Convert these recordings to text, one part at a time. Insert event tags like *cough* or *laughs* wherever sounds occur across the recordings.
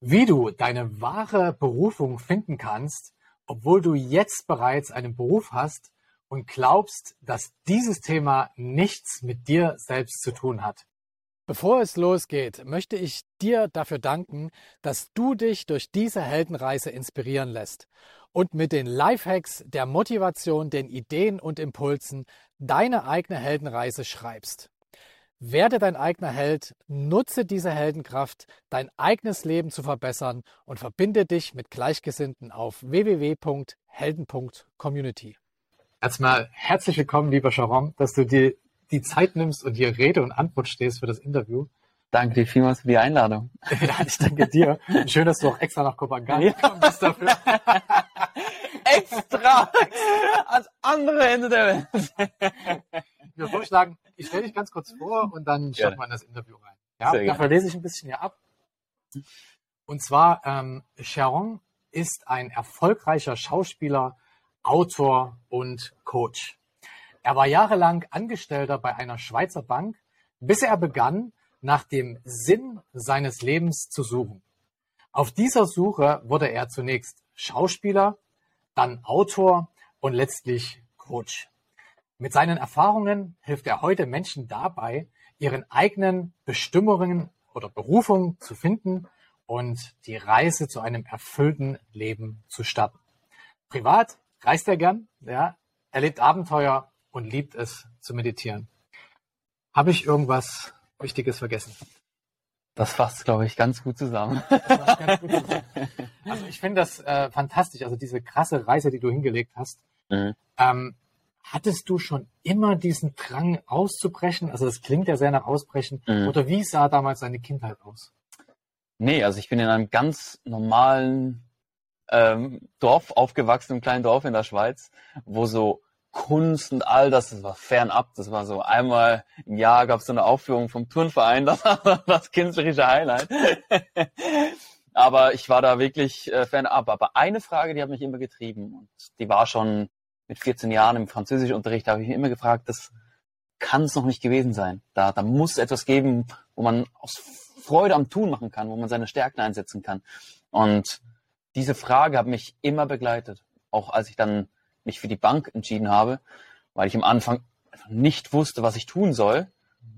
Wie du deine wahre Berufung finden kannst, obwohl du jetzt bereits einen Beruf hast und glaubst, dass dieses Thema nichts mit dir selbst zu tun hat. Bevor es losgeht, möchte ich dir dafür danken, dass du dich durch diese Heldenreise inspirieren lässt und mit den Lifehacks, der Motivation, den Ideen und Impulsen deine eigene Heldenreise schreibst. Werde dein eigener Held, nutze diese Heldenkraft, dein eigenes Leben zu verbessern und verbinde dich mit Gleichgesinnten auf www.helden.community. Erstmal herzlich willkommen, lieber Sharon, dass du dir die Zeit nimmst und hier Rede und Antwort stehst für das Interview. Danke dir vielmals für die Einladung. *laughs* ja, ich danke dir. Schön, dass du auch extra nach Kopangan ja. gekommen bist dafür. *laughs* extra! Als andere Ende der Welt. Ich würde vorschlagen, ich stelle dich ganz kurz vor und dann schauen wir in das Interview rein. Ja, Sehr dafür lese ich ein bisschen hier ab. Und zwar, ähm, Sharon ist ein erfolgreicher Schauspieler, Autor und Coach. Er war jahrelang Angestellter bei einer Schweizer Bank, bis er begann, nach dem Sinn seines Lebens zu suchen. Auf dieser Suche wurde er zunächst Schauspieler, dann Autor und letztlich Coach. Mit seinen Erfahrungen hilft er heute Menschen dabei, ihren eigenen Bestimmungen oder Berufungen zu finden und die Reise zu einem erfüllten Leben zu starten. Privat reist er gern, ja, erlebt Abenteuer und liebt es zu meditieren. Habe ich irgendwas Wichtiges vergessen? Das fasst, glaube ich, ganz gut zusammen. Ganz gut zusammen. Also ich finde das äh, fantastisch, also diese krasse Reise, die du hingelegt hast. Mhm. Ähm, Hattest du schon immer diesen Drang auszubrechen? Also das klingt ja sehr nach Ausbrechen. Mhm. Oder wie sah damals deine Kindheit aus? Nee, also ich bin in einem ganz normalen ähm, Dorf aufgewachsen, einem kleinen Dorf in der Schweiz, wo so Kunst und all das, das war fernab. Das war so einmal im Jahr gab es so eine Aufführung vom Turnverein, *laughs* das war das künstlerische Highlight. *laughs* Aber ich war da wirklich äh, fernab. Aber eine Frage, die hat mich immer getrieben und die war schon mit 14 Jahren im Französischunterricht habe ich mich immer gefragt, das kann es noch nicht gewesen sein. Da, da muss etwas geben, wo man aus Freude am Tun machen kann, wo man seine Stärken einsetzen kann. Und diese Frage hat mich immer begleitet, auch als ich dann mich für die Bank entschieden habe, weil ich am Anfang nicht wusste, was ich tun soll,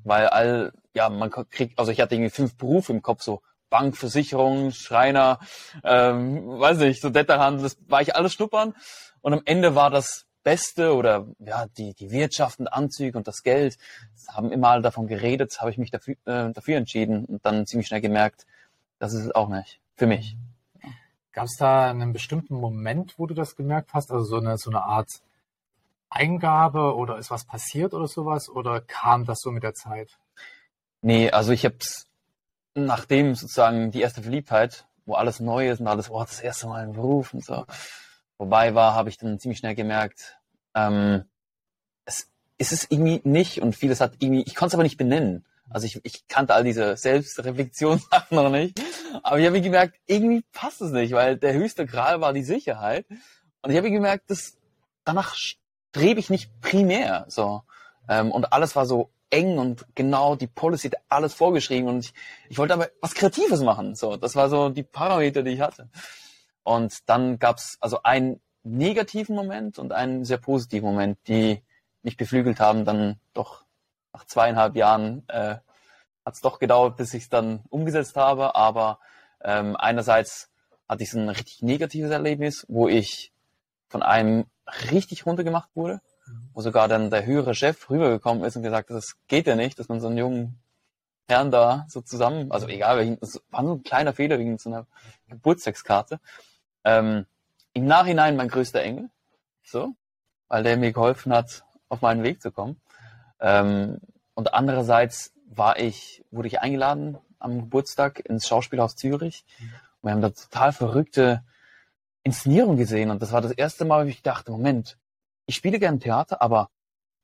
weil all, ja, man kriegt, also ich hatte irgendwie fünf Berufe im Kopf, so Bank, Versicherung, Schreiner, ähm, weiß nicht, so Detterhandel, das war ich alles schnuppern und am Ende war das Beste oder ja, die, die Wirtschaft und Anzüge und das Geld, das haben immer alle davon geredet, habe ich mich dafür, äh, dafür entschieden und dann ziemlich schnell gemerkt, das ist es auch nicht. Für mich. Gab es da einen bestimmten Moment, wo du das gemerkt hast? Also so eine, so eine Art Eingabe oder ist was passiert oder sowas? Oder kam das so mit der Zeit? Nee, also ich habe es, nachdem sozusagen die erste Verliebtheit, wo alles neu ist und alles, oh, das erste Mal im Beruf und so, vorbei war, habe ich dann ziemlich schnell gemerkt, ähm, es ist es irgendwie nicht und vieles hat irgendwie, ich konnte es aber nicht benennen. Also ich, ich kannte all diese Selbstreflexionssachen *laughs* noch nicht. Aber ich habe gemerkt, irgendwie passt es nicht, weil der höchste Gral war die Sicherheit. Und ich habe gemerkt, dass danach strebe ich nicht primär so. Ähm, und alles war so eng und genau die Policy alles vorgeschrieben und ich, ich wollte aber was Kreatives machen. So, das war so die Parameter, die ich hatte. Und dann gab's also einen negativen Moment und einen sehr positiven Moment, die mich beflügelt haben. Dann doch nach zweieinhalb Jahren äh, hat es doch gedauert, bis ich es dann umgesetzt habe. Aber ähm, einerseits hatte ich so ein richtig negatives Erlebnis, wo ich von einem richtig runtergemacht wurde, wo sogar dann der höhere Chef rübergekommen ist und gesagt hat, das geht ja nicht, dass man so einen jungen Herrn da so zusammen, also egal, das war nur ein kleiner Fehler wegen so einer Geburtstagskarte. Ähm, Im Nachhinein mein größter Engel, so, weil der mir geholfen hat, auf meinen Weg zu kommen. Ähm, und andererseits war ich, wurde ich eingeladen am Geburtstag ins Schauspielhaus Zürich. Und wir haben da total verrückte Inszenierung gesehen. Und das war das erste Mal, wo ich dachte, Moment, ich spiele gerne Theater, aber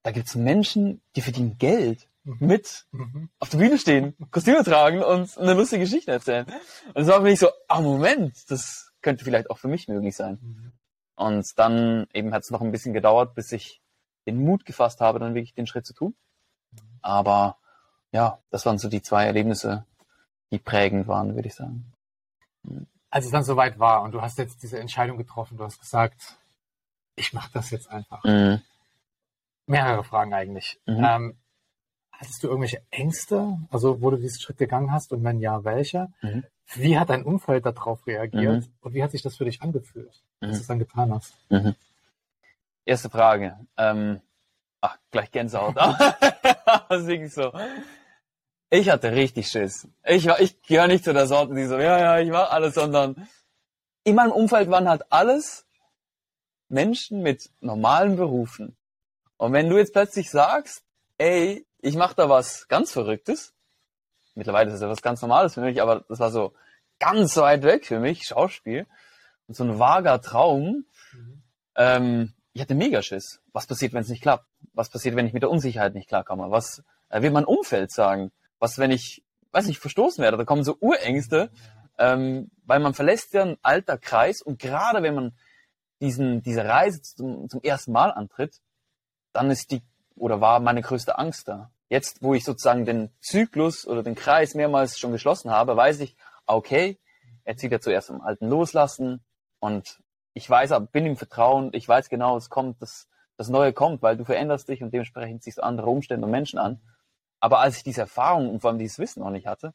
da gibt's Menschen, die verdienen Geld mhm. mit mhm. auf der Bühne stehen, Kostüme tragen und eine lustige Geschichte erzählen. Und es war für mich so, ah Moment, das könnte vielleicht auch für mich möglich sein. Mhm. Und dann eben hat es noch ein bisschen gedauert, bis ich den Mut gefasst habe, dann wirklich den Schritt zu tun. Mhm. Aber ja, das waren so die zwei Erlebnisse, die prägend waren, würde ich sagen. als es dann soweit war und du hast jetzt diese Entscheidung getroffen, du hast gesagt, ich mache das jetzt einfach. Mhm. Mehrere Fragen eigentlich. Mhm. Ähm, hattest du irgendwelche Ängste, also wo du diesen Schritt gegangen hast und wenn ja, welche? Mhm. Wie hat dein Umfeld darauf reagiert mhm. und wie hat sich das für dich angefühlt, als du es dann getan hast? Mhm. Erste Frage. Ähm, ach, gleich Gänsehaut. *laughs* das ist so. Ich hatte richtig Schiss. Ich, war, ich gehöre nicht zu der Sorte, die so, ja, ja, ich mach alles, sondern in meinem Umfeld waren halt alles Menschen mit normalen Berufen. Und wenn du jetzt plötzlich sagst, ey, ich mache da was ganz Verrücktes, mittlerweile ist es ja was ganz Normales für mich, aber das war so ganz weit weg für mich, Schauspiel, und so ein vager Traum. Mhm. Ähm, ich hatte mega Schiss. Was passiert, wenn es nicht klappt? Was passiert, wenn ich mit der Unsicherheit nicht klarkomme? Was äh, wird mein Umfeld sagen? was, wenn ich, weiß nicht, verstoßen werde, da kommen so Urängste, ähm, weil man verlässt ja ein alter Kreis und gerade wenn man diesen, diese Reise zum, zum ersten Mal antritt, dann ist die, oder war meine größte Angst da. Jetzt, wo ich sozusagen den Zyklus oder den Kreis mehrmals schon geschlossen habe, weiß ich, okay, er zieht ja zuerst am Alten loslassen und ich weiß, bin im Vertrauen, ich weiß genau, es kommt, das, das Neue kommt, weil du veränderst dich und dementsprechend ziehst du andere Umstände und Menschen an. Aber als ich diese Erfahrung und vor allem dieses Wissen noch nicht hatte,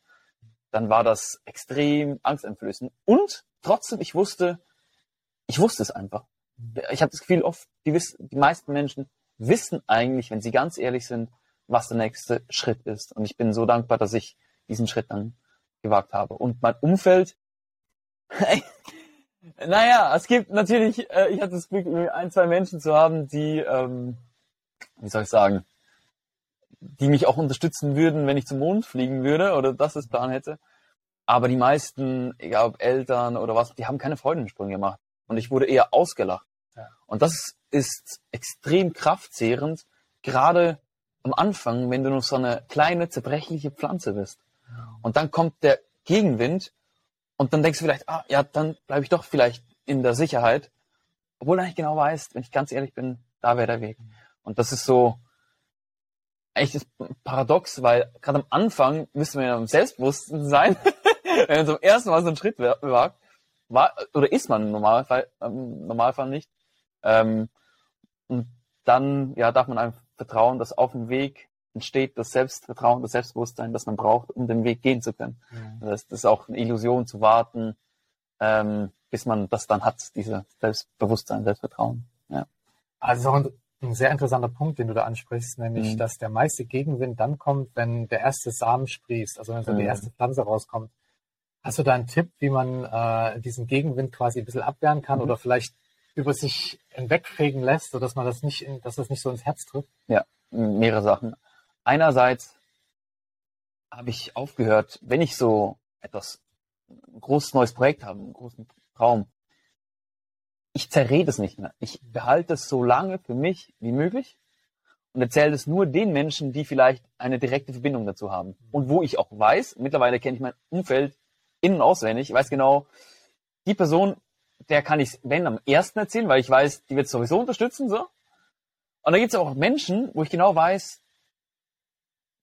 dann war das extrem angsteinflößend. Und trotzdem, ich wusste, ich wusste es einfach. Ich habe das Gefühl, oft, die, die meisten Menschen wissen eigentlich, wenn sie ganz ehrlich sind, was der nächste Schritt ist. Und ich bin so dankbar, dass ich diesen Schritt dann gewagt habe. Und mein Umfeld, *laughs* naja, es gibt natürlich, äh, ich hatte das Glück, ein, zwei Menschen zu haben, die, ähm, wie soll ich sagen, die mich auch unterstützen würden, wenn ich zum Mond fliegen würde oder das als Plan hätte. Aber die meisten, egal ob Eltern oder was, die haben keine Freudensprünge gemacht. Und ich wurde eher ausgelacht. Und das ist extrem kraftzehrend, gerade am Anfang, wenn du noch so eine kleine, zerbrechliche Pflanze bist. Und dann kommt der Gegenwind und dann denkst du vielleicht, ah, ja, dann bleibe ich doch vielleicht in der Sicherheit. Obwohl du eigentlich genau weißt, wenn ich ganz ehrlich bin, da wäre der Weg. Und das ist so, echtes Paradox, weil gerade am Anfang müssen wir ja im Selbstbewussten sein, *laughs* wenn man zum ersten Mal so einen Schritt wagt, war, oder ist man im Normalfall, im Normalfall nicht. Ähm, und dann ja, darf man einfach vertrauen, dass auf dem Weg entsteht das Selbstvertrauen, das Selbstbewusstsein, das man braucht, um den Weg gehen zu können. Mhm. Das, ist auch eine Illusion zu warten, ähm, bis man das dann hat, diese Selbstbewusstsein, Selbstvertrauen. Ja. Also ein sehr interessanter Punkt, den du da ansprichst, nämlich, mhm. dass der meiste Gegenwind dann kommt, wenn der erste Samen sprießt, also wenn so mhm. die erste Pflanze rauskommt. Hast du da einen Tipp, wie man äh, diesen Gegenwind quasi ein bisschen abwehren kann mhm. oder vielleicht über sich hinwegfegen lässt, sodass man das nicht, in, dass das nicht so ins Herz trifft? Ja, mehrere Sachen. Einerseits habe ich aufgehört, wenn ich so etwas, ein großes neues Projekt habe, einen großen Traum, ich zerrede es nicht mehr. Ich behalte es so lange für mich wie möglich und erzähle es nur den Menschen, die vielleicht eine direkte Verbindung dazu haben. Und wo ich auch weiß, mittlerweile kenne ich mein Umfeld in- und auswendig, ich weiß genau, die Person, der kann ich wenn am ersten erzählen, weil ich weiß, die wird es sowieso unterstützen, so. Und da gibt es auch Menschen, wo ich genau weiß,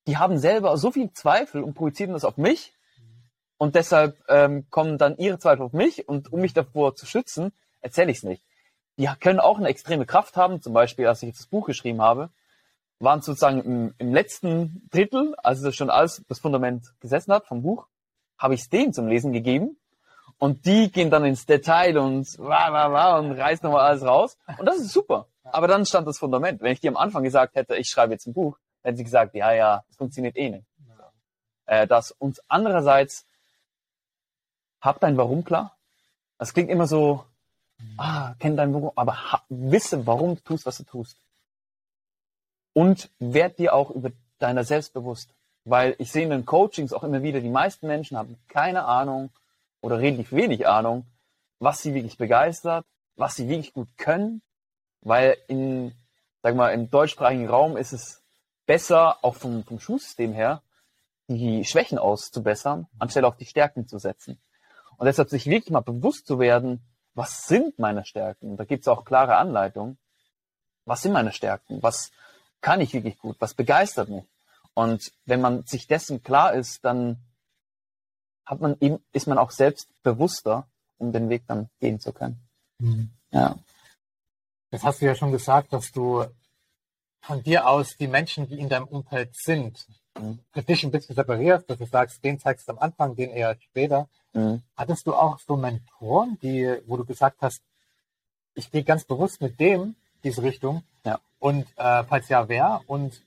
die haben selber so viel Zweifel und projizieren das auf mich. Und deshalb ähm, kommen dann ihre Zweifel auf mich. Und um mich davor zu schützen, erzähle ich es nicht. Die können auch eine extreme Kraft haben. Zum Beispiel, als ich jetzt das Buch geschrieben habe, waren sozusagen im, im letzten Drittel, als es schon alles das Fundament gesessen hat vom Buch, habe ich es denen zum Lesen gegeben. Und die gehen dann ins Detail und wah, wah, wah, und reißen nochmal alles raus. Und das ist super. Aber dann stand das Fundament. Wenn ich dir am Anfang gesagt hätte, ich schreibe jetzt ein Buch, hätten sie gesagt, ja, ja, das funktioniert eh nicht. Äh, das und andererseits, hab dein Warum klar. Das klingt immer so, ah, kenn dein Warum, aber wisse, warum du tust, was du tust. Und werd dir auch über deiner selbst bewusst. Weil ich sehe in den Coachings auch immer wieder, die meisten Menschen haben keine Ahnung oder relativ wenig Ahnung, was sie wirklich begeistert, was sie wirklich gut können. Weil in, sag mal, im deutschsprachigen Raum ist es besser, auch vom, vom Schulsystem her, die Schwächen auszubessern, anstelle auf die Stärken zu setzen. Und deshalb sich wirklich mal bewusst zu werden, was sind meine Stärken? Da gibt es auch klare Anleitungen. Was sind meine Stärken? Was kann ich wirklich gut? Was begeistert mich? Und wenn man sich dessen klar ist, dann hat man eben, ist man auch selbst bewusster, um den Weg dann gehen zu können. Mhm. Ja. Jetzt hast du ja schon gesagt, dass du von dir aus die Menschen, die in deinem Umfeld sind, mhm. für dich ein bisschen separierst, dass du sagst, den zeigst du am Anfang, den eher später. Mhm. Hattest du auch so Mentoren, die, wo du gesagt hast, ich gehe ganz bewusst mit dem diese Richtung? Ja. Und äh, falls ja, wer? Und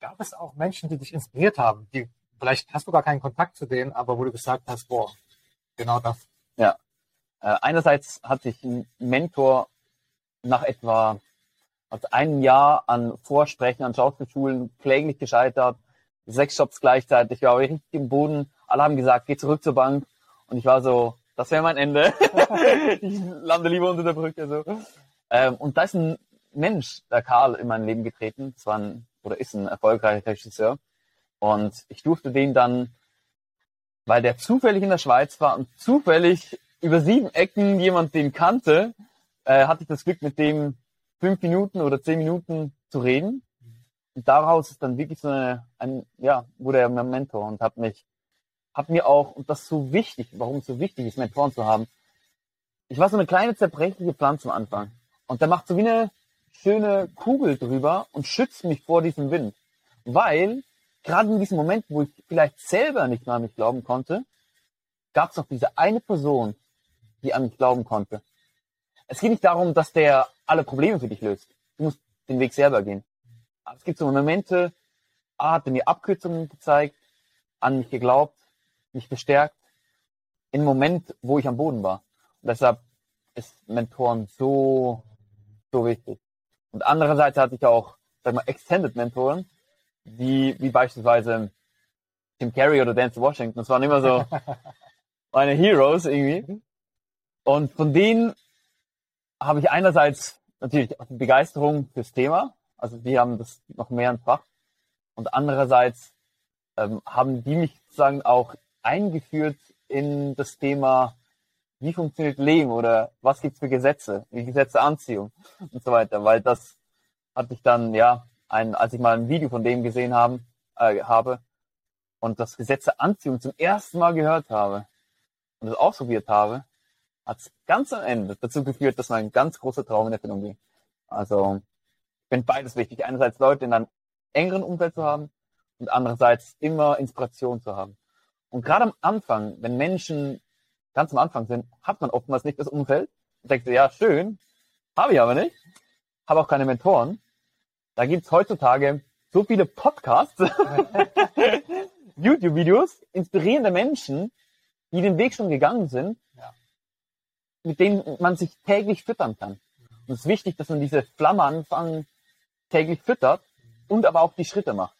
gab es auch Menschen, die dich inspiriert haben, die vielleicht hast du gar keinen Kontakt zu denen, aber wo du gesagt hast, boah, genau das. Ja. Äh, einerseits hatte ich einen Mentor nach etwa also einem Jahr an Vorsprechen an Schauspielschulen kläglich gescheitert, sechs Jobs gleichzeitig, war richtig im Boden. Alle haben gesagt, geh zurück zur Bank. Und ich war so, das wäre mein Ende. *laughs* ich lande lieber unter der Brücke. So. Ähm, und da ist ein Mensch, der Karl, in mein Leben getreten. Das war ein, oder ist ein erfolgreicher Regisseur. Und ich durfte den dann, weil der zufällig in der Schweiz war und zufällig über sieben Ecken jemand den kannte, äh, hatte ich das Glück, mit dem fünf Minuten oder zehn Minuten zu reden. Und daraus ist dann wirklich so eine, ein, ja, wurde er mein Mentor und hat mich, hat mir auch, und das ist so wichtig, warum es so wichtig ist, Mentoren zu haben. Ich war so eine kleine zerbrechliche Pflanze am Anfang. Und der macht so wie eine schöne Kugel drüber und schützt mich vor diesem Wind. Weil, gerade in diesem Moment, wo ich vielleicht selber nicht mehr an mich glauben konnte, gab es noch diese eine Person, die an mich glauben konnte. Es geht nicht darum, dass der alle Probleme für dich löst. Du musst den Weg selber gehen. Aber es gibt so Momente, A hat mir Abkürzungen gezeigt, an mich geglaubt, mich bestärkt, in einem Moment, wo ich am Boden war. Und deshalb ist Mentoren so, so wichtig. Und andererseits hatte ich auch, sag mal, Extended Mentoren, die, wie beispielsweise Tim Carey oder Dance Washington. Das waren immer so *laughs* meine Heroes irgendwie. Und von denen habe ich einerseits natürlich auch die Begeisterung fürs Thema. Also die haben das noch mehr im Fach. Und andererseits ähm, haben die mich sozusagen auch eingeführt in das Thema, wie funktioniert Leben oder was gibt's für Gesetze, wie Gesetze Anziehung und so weiter. Weil das hatte ich dann, ja, ein, als ich mal ein Video von dem gesehen haben, äh, habe und das Gesetze Anziehung zum ersten Mal gehört habe und es ausprobiert habe, hat es ganz am Ende dazu geführt, dass mein ganz großer Traum in Erfüllung ging. Also ich finde beides wichtig. Einerseits Leute in einem engeren Umfeld zu haben und andererseits immer Inspiration zu haben. Und gerade am Anfang, wenn Menschen ganz am Anfang sind, hat man oftmals nicht das Umfeld. Und denkt, ja, schön, habe ich aber nicht. Habe auch keine Mentoren. Da gibt's heutzutage so viele Podcasts, *laughs* YouTube-Videos, inspirierende Menschen, die den Weg schon gegangen sind mit denen man sich täglich füttern kann. Und es ist wichtig, dass man diese Flamme anfangen täglich füttert und aber auch die Schritte macht.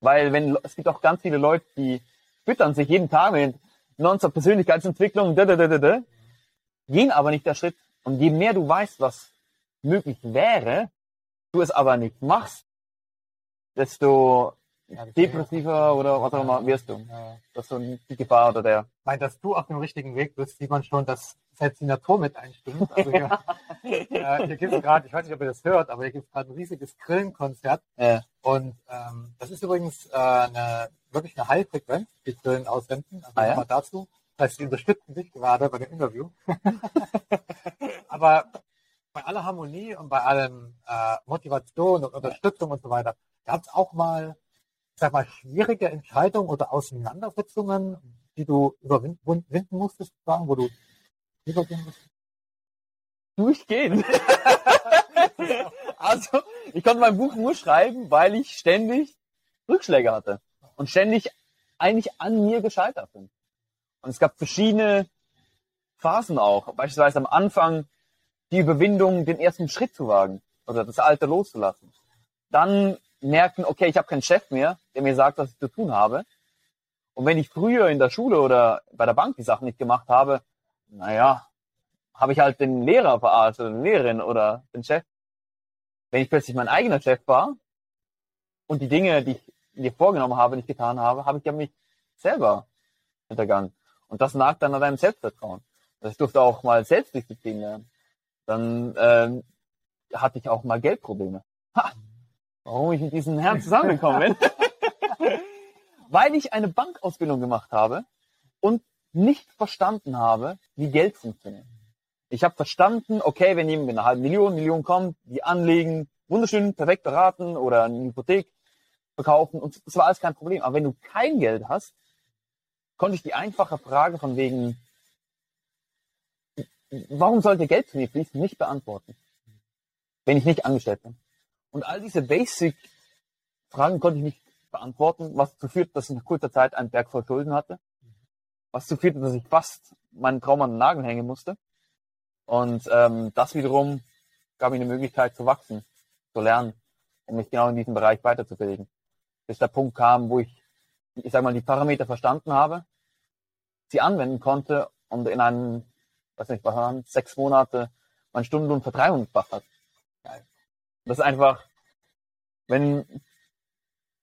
Weil wenn es gibt auch ganz viele Leute, die füttern sich jeden Tag mit nonstop Persönlichkeitsentwicklung, da, da, da, da, da, gehen aber nicht der Schritt. Und je mehr du weißt, was möglich wäre, du es aber nicht machst, desto ja, depressiver oder was auch immer wirst du. Ja. Das ist so die Gefahr oder der. Weil, dass du auf dem richtigen Weg bist, sieht man schon, dass selbst die Natur mit einstimmt. Also *laughs* hier, äh, hier gibt es gerade, ich weiß nicht, ob ihr das hört, aber hier gibt es gerade ein riesiges Grillenkonzert. Ja. Und ähm, das ist übrigens äh, eine, wirklich eine High-Frequenz, die Grillen aussenden. Also ah, ja? mal dazu. Das heißt, sie unterstützen dich gerade bei dem Interview. *laughs* aber bei aller Harmonie und bei allem äh, Motivation und Unterstützung und so weiter, gab es auch mal sag mal, schwierige Entscheidungen oder Auseinandersetzungen, die du überwinden musstest, sagen, wo du übergehen musstest? Durchgehen. *laughs* also, ich konnte mein Buch nur schreiben, weil ich ständig Rückschläge hatte und ständig eigentlich an mir gescheitert bin. Und es gab verschiedene Phasen auch. Beispielsweise am Anfang die Überwindung, den ersten Schritt zu wagen oder das Alte loszulassen. Dann merken, okay, ich habe keinen Chef mehr, der mir sagt, was ich zu tun habe. Und wenn ich früher in der Schule oder bei der Bank die Sachen nicht gemacht habe, naja, habe ich halt den Lehrer verarscht oder die Lehrerin oder den Chef. Wenn ich plötzlich mein eigener Chef war und die Dinge, die ich mir vorgenommen habe, nicht getan habe, habe ich ja mich selber hintergangen. Und das nagt dann an deinem Selbstvertrauen. Also ich durfte auch mal Selbstdisziplin lernen. Dann ähm, hatte ich auch mal Geldprobleme. Ha, warum ich mit diesem Herrn zusammengekommen bin. *laughs* Weil ich eine Bankausbildung gemacht habe, und nicht verstanden habe, wie Geld funktioniert. Ich habe verstanden, okay, wenn jemand mit einer halben Million, Million kommt, die anlegen, wunderschön, perfekt beraten oder eine Hypothek verkaufen und das war alles kein Problem. Aber wenn du kein Geld hast, konnte ich die einfache Frage von wegen, warum sollte Geld zu mir fließen, nicht beantworten, wenn ich nicht angestellt bin. Und all diese Basic-Fragen konnte ich nicht beantworten, was dazu führt, dass ich nach kurzer Zeit einen Berg voll Schulden hatte, was dazu führte, dass ich fast meinen Traum an den Nagel hängen musste und ähm, das wiederum gab mir eine Möglichkeit zu wachsen, zu lernen, um mich genau in diesem Bereich weiterzubilden. Bis der Punkt kam, wo ich, ich sag mal, die Parameter verstanden habe, sie anwenden konnte und in einem, weiß nicht, waren sechs Monate mein Stundenlohn verdreihundertfacht hat. Das ist einfach, wenn,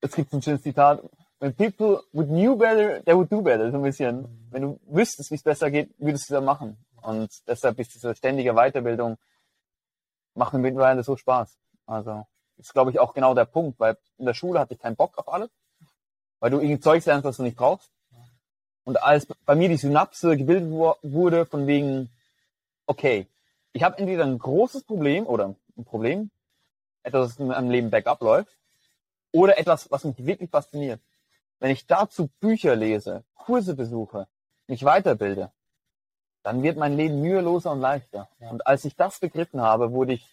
es gibt ein schönes Zitat, when people would knew better, they would do better, so ein bisschen. Wenn du wüsstest, wie es besser geht, würdest du es ja machen. Und deshalb ist diese ständige Weiterbildung, macht mir mittlerweile so Spaß. Also, ist glaube ich auch genau der Punkt, weil in der Schule hatte ich keinen Bock auf alles, weil du irgendwie Zeug lernst, was du nicht brauchst. Und als bei mir die Synapse gebildet wurde von wegen, okay, ich habe entweder ein großes Problem oder ein Problem, etwas, was in meinem Leben bergab läuft, oder etwas, was mich wirklich fasziniert. Wenn ich dazu Bücher lese, Kurse besuche, mich weiterbilde, dann wird mein Leben müheloser und leichter. Ja. Und als ich das begriffen habe, wurde ich,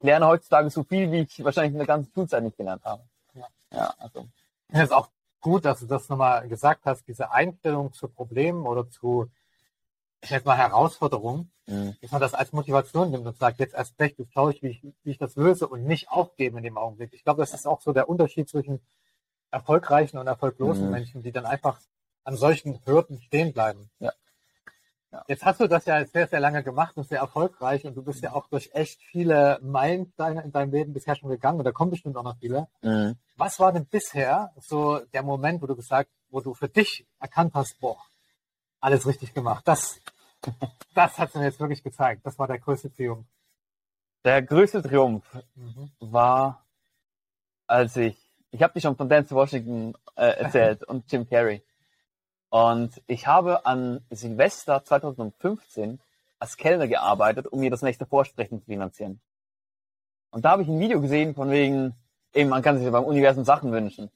ich lerne heutzutage so viel, wie ich wahrscheinlich in der ganzen Schulzeit nicht gelernt habe. Ja, ja also. Es ist auch gut, dass du das nochmal gesagt hast, diese Einstellung zu Problemen oder zu, ich nenne mal Herausforderungen, mhm. dass man das als Motivation nimmt und sagt, jetzt erst recht, jetzt schaue ich wie, ich, wie ich das löse und nicht aufgeben in dem Augenblick. Ich glaube, das ist auch so der Unterschied zwischen erfolgreichen und erfolglosen mhm. Menschen, die dann einfach an solchen Hürden stehen bleiben. Ja. Jetzt hast du das ja sehr, sehr lange gemacht und sehr erfolgreich und du bist ja auch durch echt viele Meilensteine in deinem Leben bisher schon gegangen und da kommen bestimmt auch noch viele. Mhm. Was war denn bisher so der Moment, wo du gesagt, wo du für dich erkannt hast, boah, alles richtig gemacht. Das, *laughs* das hat mir jetzt wirklich gezeigt. Das war der größte Triumph. Der größte Triumph mhm. war, als ich, ich habe dich schon von Dance Washington äh, erzählt *laughs* und Jim Carrey. Und ich habe an Silvester 2015 als Kellner gearbeitet, um mir das nächste Vorsprechen zu finanzieren. Und da habe ich ein Video gesehen von wegen, eben, man kann sich beim Universum Sachen wünschen.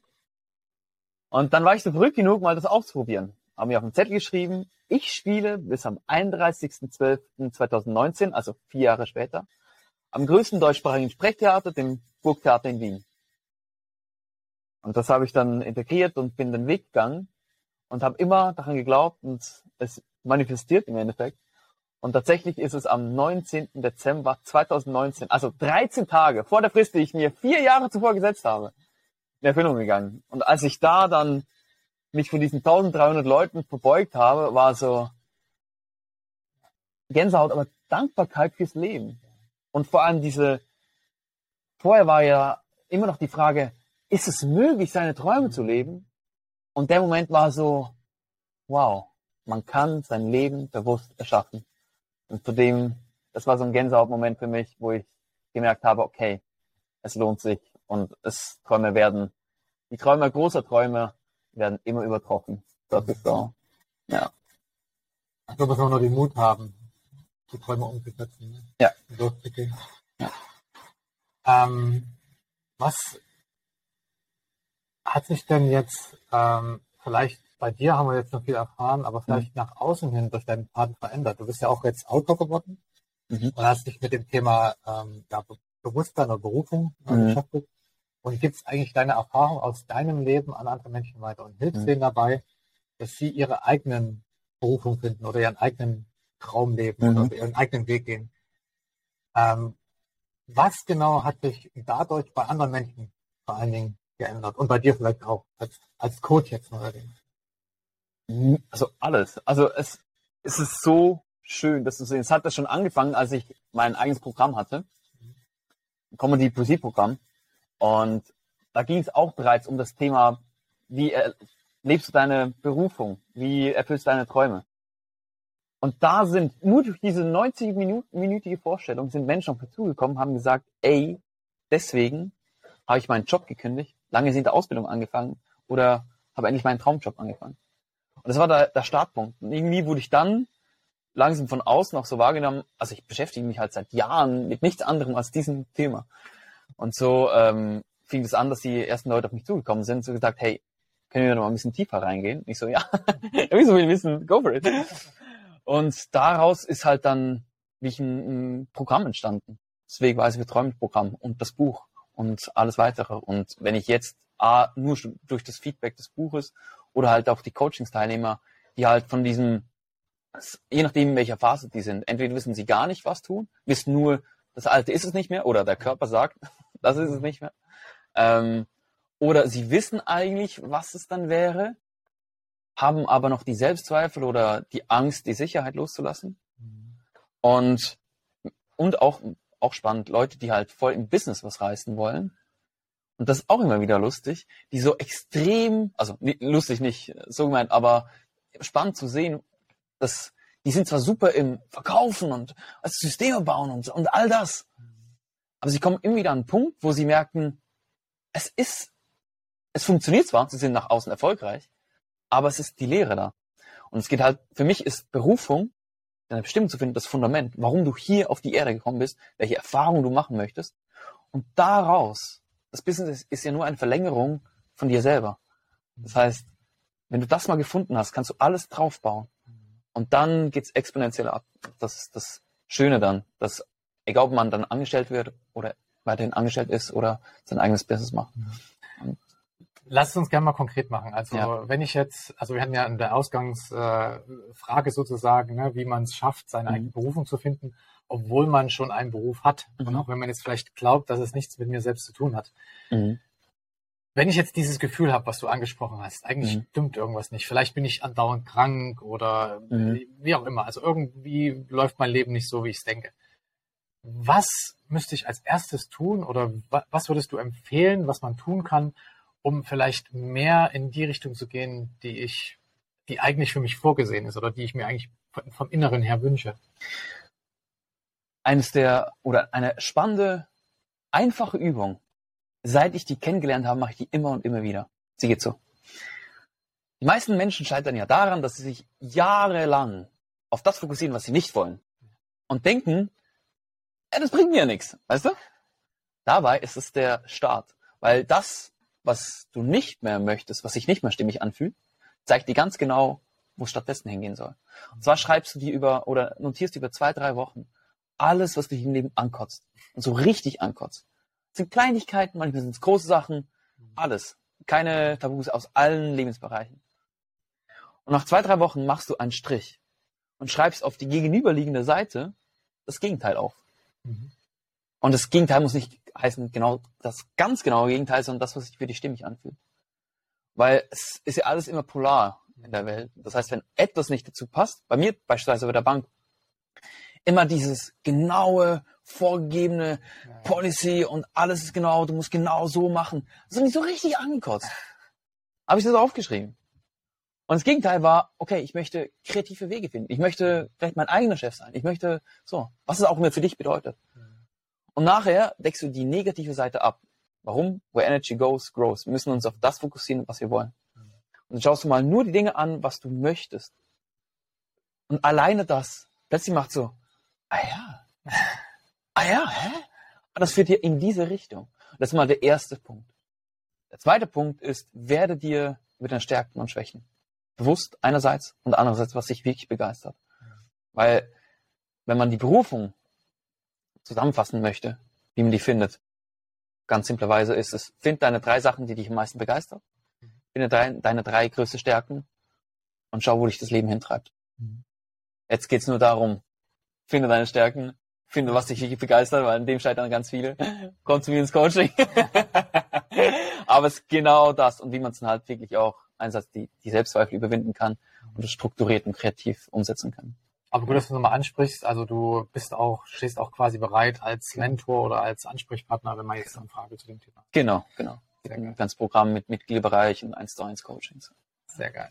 Und dann war ich so verrückt genug, mal das auszuprobieren. Habe mir auf den Zettel geschrieben, ich spiele bis am 31.12.2019, also vier Jahre später, am größten deutschsprachigen Sprechtheater, dem Burgtheater in Wien. Und das habe ich dann integriert und bin den Weg gegangen und habe immer daran geglaubt und es manifestiert im Endeffekt. Und tatsächlich ist es am 19. Dezember 2019, also 13 Tage vor der Frist, die ich mir vier Jahre zuvor gesetzt habe, in Erfüllung gegangen. Und als ich da dann mich von diesen 1300 Leuten verbeugt habe, war so Gänsehaut, aber Dankbarkeit fürs Leben. Und vor allem diese, vorher war ja immer noch die Frage, ist es möglich, seine Träume zu leben? Und der Moment war so, wow, man kann sein Leben bewusst erschaffen. Und zudem, das war so ein Gänsehautmoment für mich, wo ich gemerkt habe, okay, es lohnt sich und es Träume werden, die Träume großer Träume werden immer übertroffen. Das ist so, ja. Ich glaube, dass wir nur den Mut haben, die Träume umzusetzen. Ne? Ja. ja. Ähm, was hat sich denn jetzt ähm, vielleicht bei dir haben wir jetzt noch viel erfahren, aber vielleicht mhm. nach außen hin durch deinen Faden verändert? Du bist ja auch jetzt Autor geworden mhm. und hast dich mit dem Thema ähm, ja, Bewusstsein oder Berufung äh, mhm. beschäftigt und gibst eigentlich deine Erfahrung aus deinem Leben an andere Menschen weiter und hilfst mhm. denen dabei, dass sie ihre eigenen Berufung finden oder ihren eigenen Traum leben oder mhm. ihren eigenen Weg gehen. Ähm, was genau hat sich dadurch bei anderen Menschen vor allen Dingen geändert? Und bei dir vielleicht auch als, als Coach jetzt neuerdings? Also alles. Also es, es ist so schön, dass du sehen. Es hat das schon angefangen, als ich mein eigenes Programm hatte. Comedy Poesie Programm. Und da ging es auch bereits um das Thema, wie lebst du deine Berufung? Wie erfüllst du deine Träume? Und da sind nur durch diese 90-minütige Vorstellung sind Menschen auf mich zugekommen, haben gesagt, ey, deswegen habe ich meinen Job gekündigt, lange sind der Ausbildung angefangen oder habe endlich meinen Traumjob angefangen. Und das war der, der Startpunkt. Und irgendwie wurde ich dann langsam von außen auch so wahrgenommen, also ich beschäftige mich halt seit Jahren mit nichts anderem als diesem Thema. Und so ähm, fing es an, dass die ersten Leute auf mich zugekommen sind, so gesagt, hey, können wir noch mal ein bisschen tiefer reingehen? Und ich so, ja, *laughs* wieso will wissen, go for it. Und daraus ist halt dann wie ich ein, ein Programm entstanden. Deswegen war es geträumt Programm und das Buch und alles weitere. Und wenn ich jetzt A, nur durch das Feedback des Buches oder halt auch die Coachingsteilnehmer, die halt von diesem, je nachdem in welcher Phase die sind, entweder wissen sie gar nicht, was tun, wissen nur, das Alte ist es nicht mehr oder der Körper sagt, *laughs* das ist es nicht mehr. Ähm, oder sie wissen eigentlich, was es dann wäre, haben aber noch die Selbstzweifel oder die Angst, die Sicherheit loszulassen. Und, und auch, auch spannend, Leute, die halt voll im Business was reißen wollen. Und das ist auch immer wieder lustig, die so extrem, also lustig nicht so gemeint, aber spannend zu sehen, dass die sind zwar super im Verkaufen und Systeme bauen und, und all das, aber sie kommen immer wieder an einen Punkt, wo sie merken, es ist, es funktioniert zwar, sie sind nach außen erfolgreich, aber es ist die Lehre da. Und es geht halt, für mich ist Berufung, deine Bestimmung zu finden, das Fundament, warum du hier auf die Erde gekommen bist, welche Erfahrungen du machen möchtest. Und daraus, das Business ist, ja nur eine Verlängerung von dir selber. Das heißt, wenn du das mal gefunden hast, kannst du alles draufbauen. Und dann geht's exponentiell ab. Das ist das Schöne dann, dass egal ob man dann angestellt wird oder weiterhin angestellt ist oder sein eigenes Business macht. Lass uns gerne mal konkret machen. Also ja. wenn ich jetzt, also wir hatten ja in der Ausgangsfrage äh, sozusagen, ne, wie man es schafft, seine mhm. eigene Berufung zu finden, obwohl man schon einen Beruf hat. Mhm. Und auch wenn man jetzt vielleicht glaubt, dass es nichts mit mir selbst zu tun hat. Mhm. Wenn ich jetzt dieses Gefühl habe, was du angesprochen hast, eigentlich mhm. stimmt irgendwas nicht. Vielleicht bin ich andauernd krank oder mhm. wie auch immer. Also irgendwie läuft mein Leben nicht so, wie ich es denke. Was müsste ich als erstes tun oder was würdest du empfehlen, was man tun kann, um vielleicht mehr in die Richtung zu gehen, die ich, die eigentlich für mich vorgesehen ist oder die ich mir eigentlich vom Inneren her wünsche. Eines der, oder eine spannende, einfache Übung. Seit ich die kennengelernt habe, mache ich die immer und immer wieder. Sie geht so. Die meisten Menschen scheitern ja daran, dass sie sich jahrelang auf das fokussieren, was sie nicht wollen. Und denken, ja, das bringt mir ja nichts, weißt du? Dabei ist es der Start. Weil das, was du nicht mehr möchtest, was sich nicht mehr stimmig anfühlt, zeigt dir ganz genau, wo es stattdessen hingehen soll. Und zwar schreibst du dir über oder notierst über zwei, drei Wochen alles, was dich im Leben ankotzt. Und so richtig ankotzt. Das sind Kleinigkeiten, manchmal sind es große Sachen, alles. Keine Tabus aus allen Lebensbereichen. Und nach zwei, drei Wochen machst du einen Strich und schreibst auf die gegenüberliegende Seite das Gegenteil auf. Mhm. Und das Gegenteil muss nicht heißen genau das ganz genaue Gegenteil, sondern das, was sich für dich stimmig anfühlt. Weil es ist ja alles immer polar in der Welt. Das heißt, wenn etwas nicht dazu passt, bei mir beispielsweise bei der Bank, immer dieses genaue, vorgegebene Policy und alles ist genau, du musst genau so machen. Das ist nicht so richtig angekotzt. Habe ich das aufgeschrieben. Und das Gegenteil war, okay, ich möchte kreative Wege finden. Ich möchte vielleicht mein eigener Chef sein. Ich möchte so, was es auch immer für dich bedeutet. Und nachher deckst du die negative Seite ab. Warum? Where energy goes, grows. Wir müssen uns auf das fokussieren, was wir wollen. Und dann schaust du mal nur die Dinge an, was du möchtest. Und alleine das, plötzlich macht so, ah ja, ah ja, hä? Ah, das führt dir in diese Richtung. Das ist mal der erste Punkt. Der zweite Punkt ist, werde dir mit deinen Stärken und Schwächen bewusst einerseits und andererseits, was dich wirklich begeistert. Weil wenn man die Berufung zusammenfassen möchte, wie man die findet. Ganz simplerweise ist es, find deine drei Sachen, die dich am meisten begeistern. Finde drei, deine drei größte Stärken und schau, wo dich das Leben hintreibt. Mhm. Jetzt geht's nur darum, finde deine Stärken, finde, was dich wirklich begeistert, weil in dem scheitern ganz viele. *laughs* Komm zu mir ins Coaching. *laughs* Aber es ist genau das und wie man es halt wirklich auch einsatz die, die Selbstzweifel überwinden kann und es strukturiert und kreativ umsetzen kann. Aber gut, dass du nochmal ansprichst. Also du bist auch, stehst auch quasi bereit als Mentor oder als Ansprechpartner, wenn man jetzt eine Frage zu dem Thema. Genau, genau. Ein ganzes Programm mit Mitgliederbereich und 1 zu 1 Coachings. Sehr geil.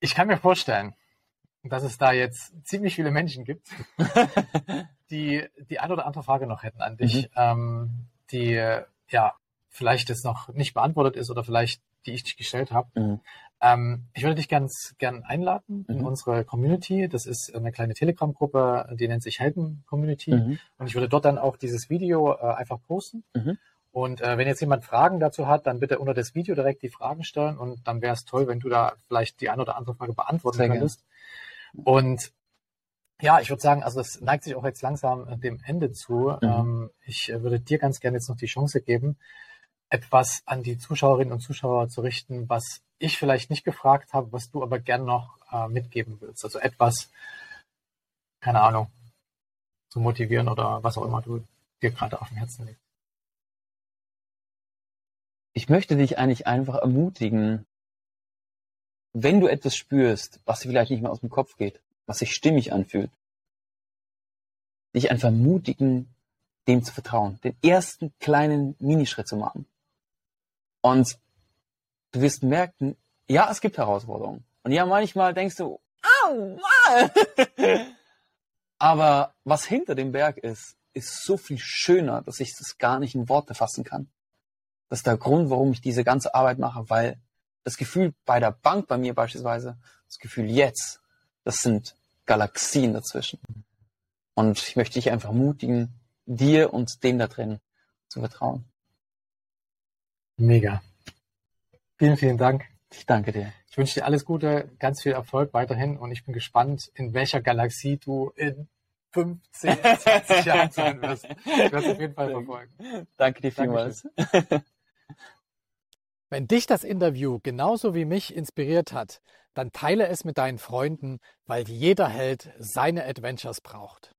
Ich kann mir vorstellen, dass es da jetzt ziemlich viele Menschen gibt, *laughs* die die eine oder andere Frage noch hätten an dich, mhm. ähm, die ja vielleicht jetzt noch nicht beantwortet ist oder vielleicht die ich dich gestellt habe. Mhm. Ähm, ich würde dich ganz gern einladen in mhm. unsere Community. Das ist eine kleine Telegram-Gruppe, die nennt sich Helden Community. Mhm. Und ich würde dort dann auch dieses Video äh, einfach posten. Mhm. Und äh, wenn jetzt jemand Fragen dazu hat, dann bitte unter das Video direkt die Fragen stellen und dann wäre es toll, wenn du da vielleicht die eine oder andere Frage beantworten Sehr könntest. Gern. Und ja, ich würde sagen, also es neigt sich auch jetzt langsam äh, dem Ende zu. Mhm. Ähm, ich äh, würde dir ganz gerne jetzt noch die Chance geben, etwas an die Zuschauerinnen und Zuschauer zu richten, was ich vielleicht nicht gefragt habe, was du aber gern noch äh, mitgeben willst. Also etwas, keine Ahnung, zu motivieren oder was auch immer du dir gerade auf dem Herzen legst. Ich möchte dich eigentlich einfach ermutigen, wenn du etwas spürst, was dir vielleicht nicht mehr aus dem Kopf geht, was sich stimmig anfühlt, dich einfach ermutigen, dem zu vertrauen, den ersten kleinen Minischritt zu machen. Und du wirst merken, ja, es gibt Herausforderungen. Und ja, manchmal denkst du, au, *laughs* aber was hinter dem Berg ist, ist so viel schöner, dass ich das gar nicht in Worte fassen kann. Das ist der Grund, warum ich diese ganze Arbeit mache, weil das Gefühl bei der Bank bei mir beispielsweise, das Gefühl jetzt, das sind Galaxien dazwischen. Und ich möchte dich einfach ermutigen, dir und dem da drin zu vertrauen. Mega. Vielen, vielen Dank. Ich danke dir. Ich wünsche dir alles Gute, ganz viel Erfolg weiterhin und ich bin gespannt, in welcher Galaxie du in 15, 20 Jahren sein wirst. Ich werde es auf jeden Fall verfolgen. Danke dir vielmals. *laughs* Wenn dich das Interview genauso wie mich inspiriert hat, dann teile es mit deinen Freunden, weil jeder Held seine Adventures braucht.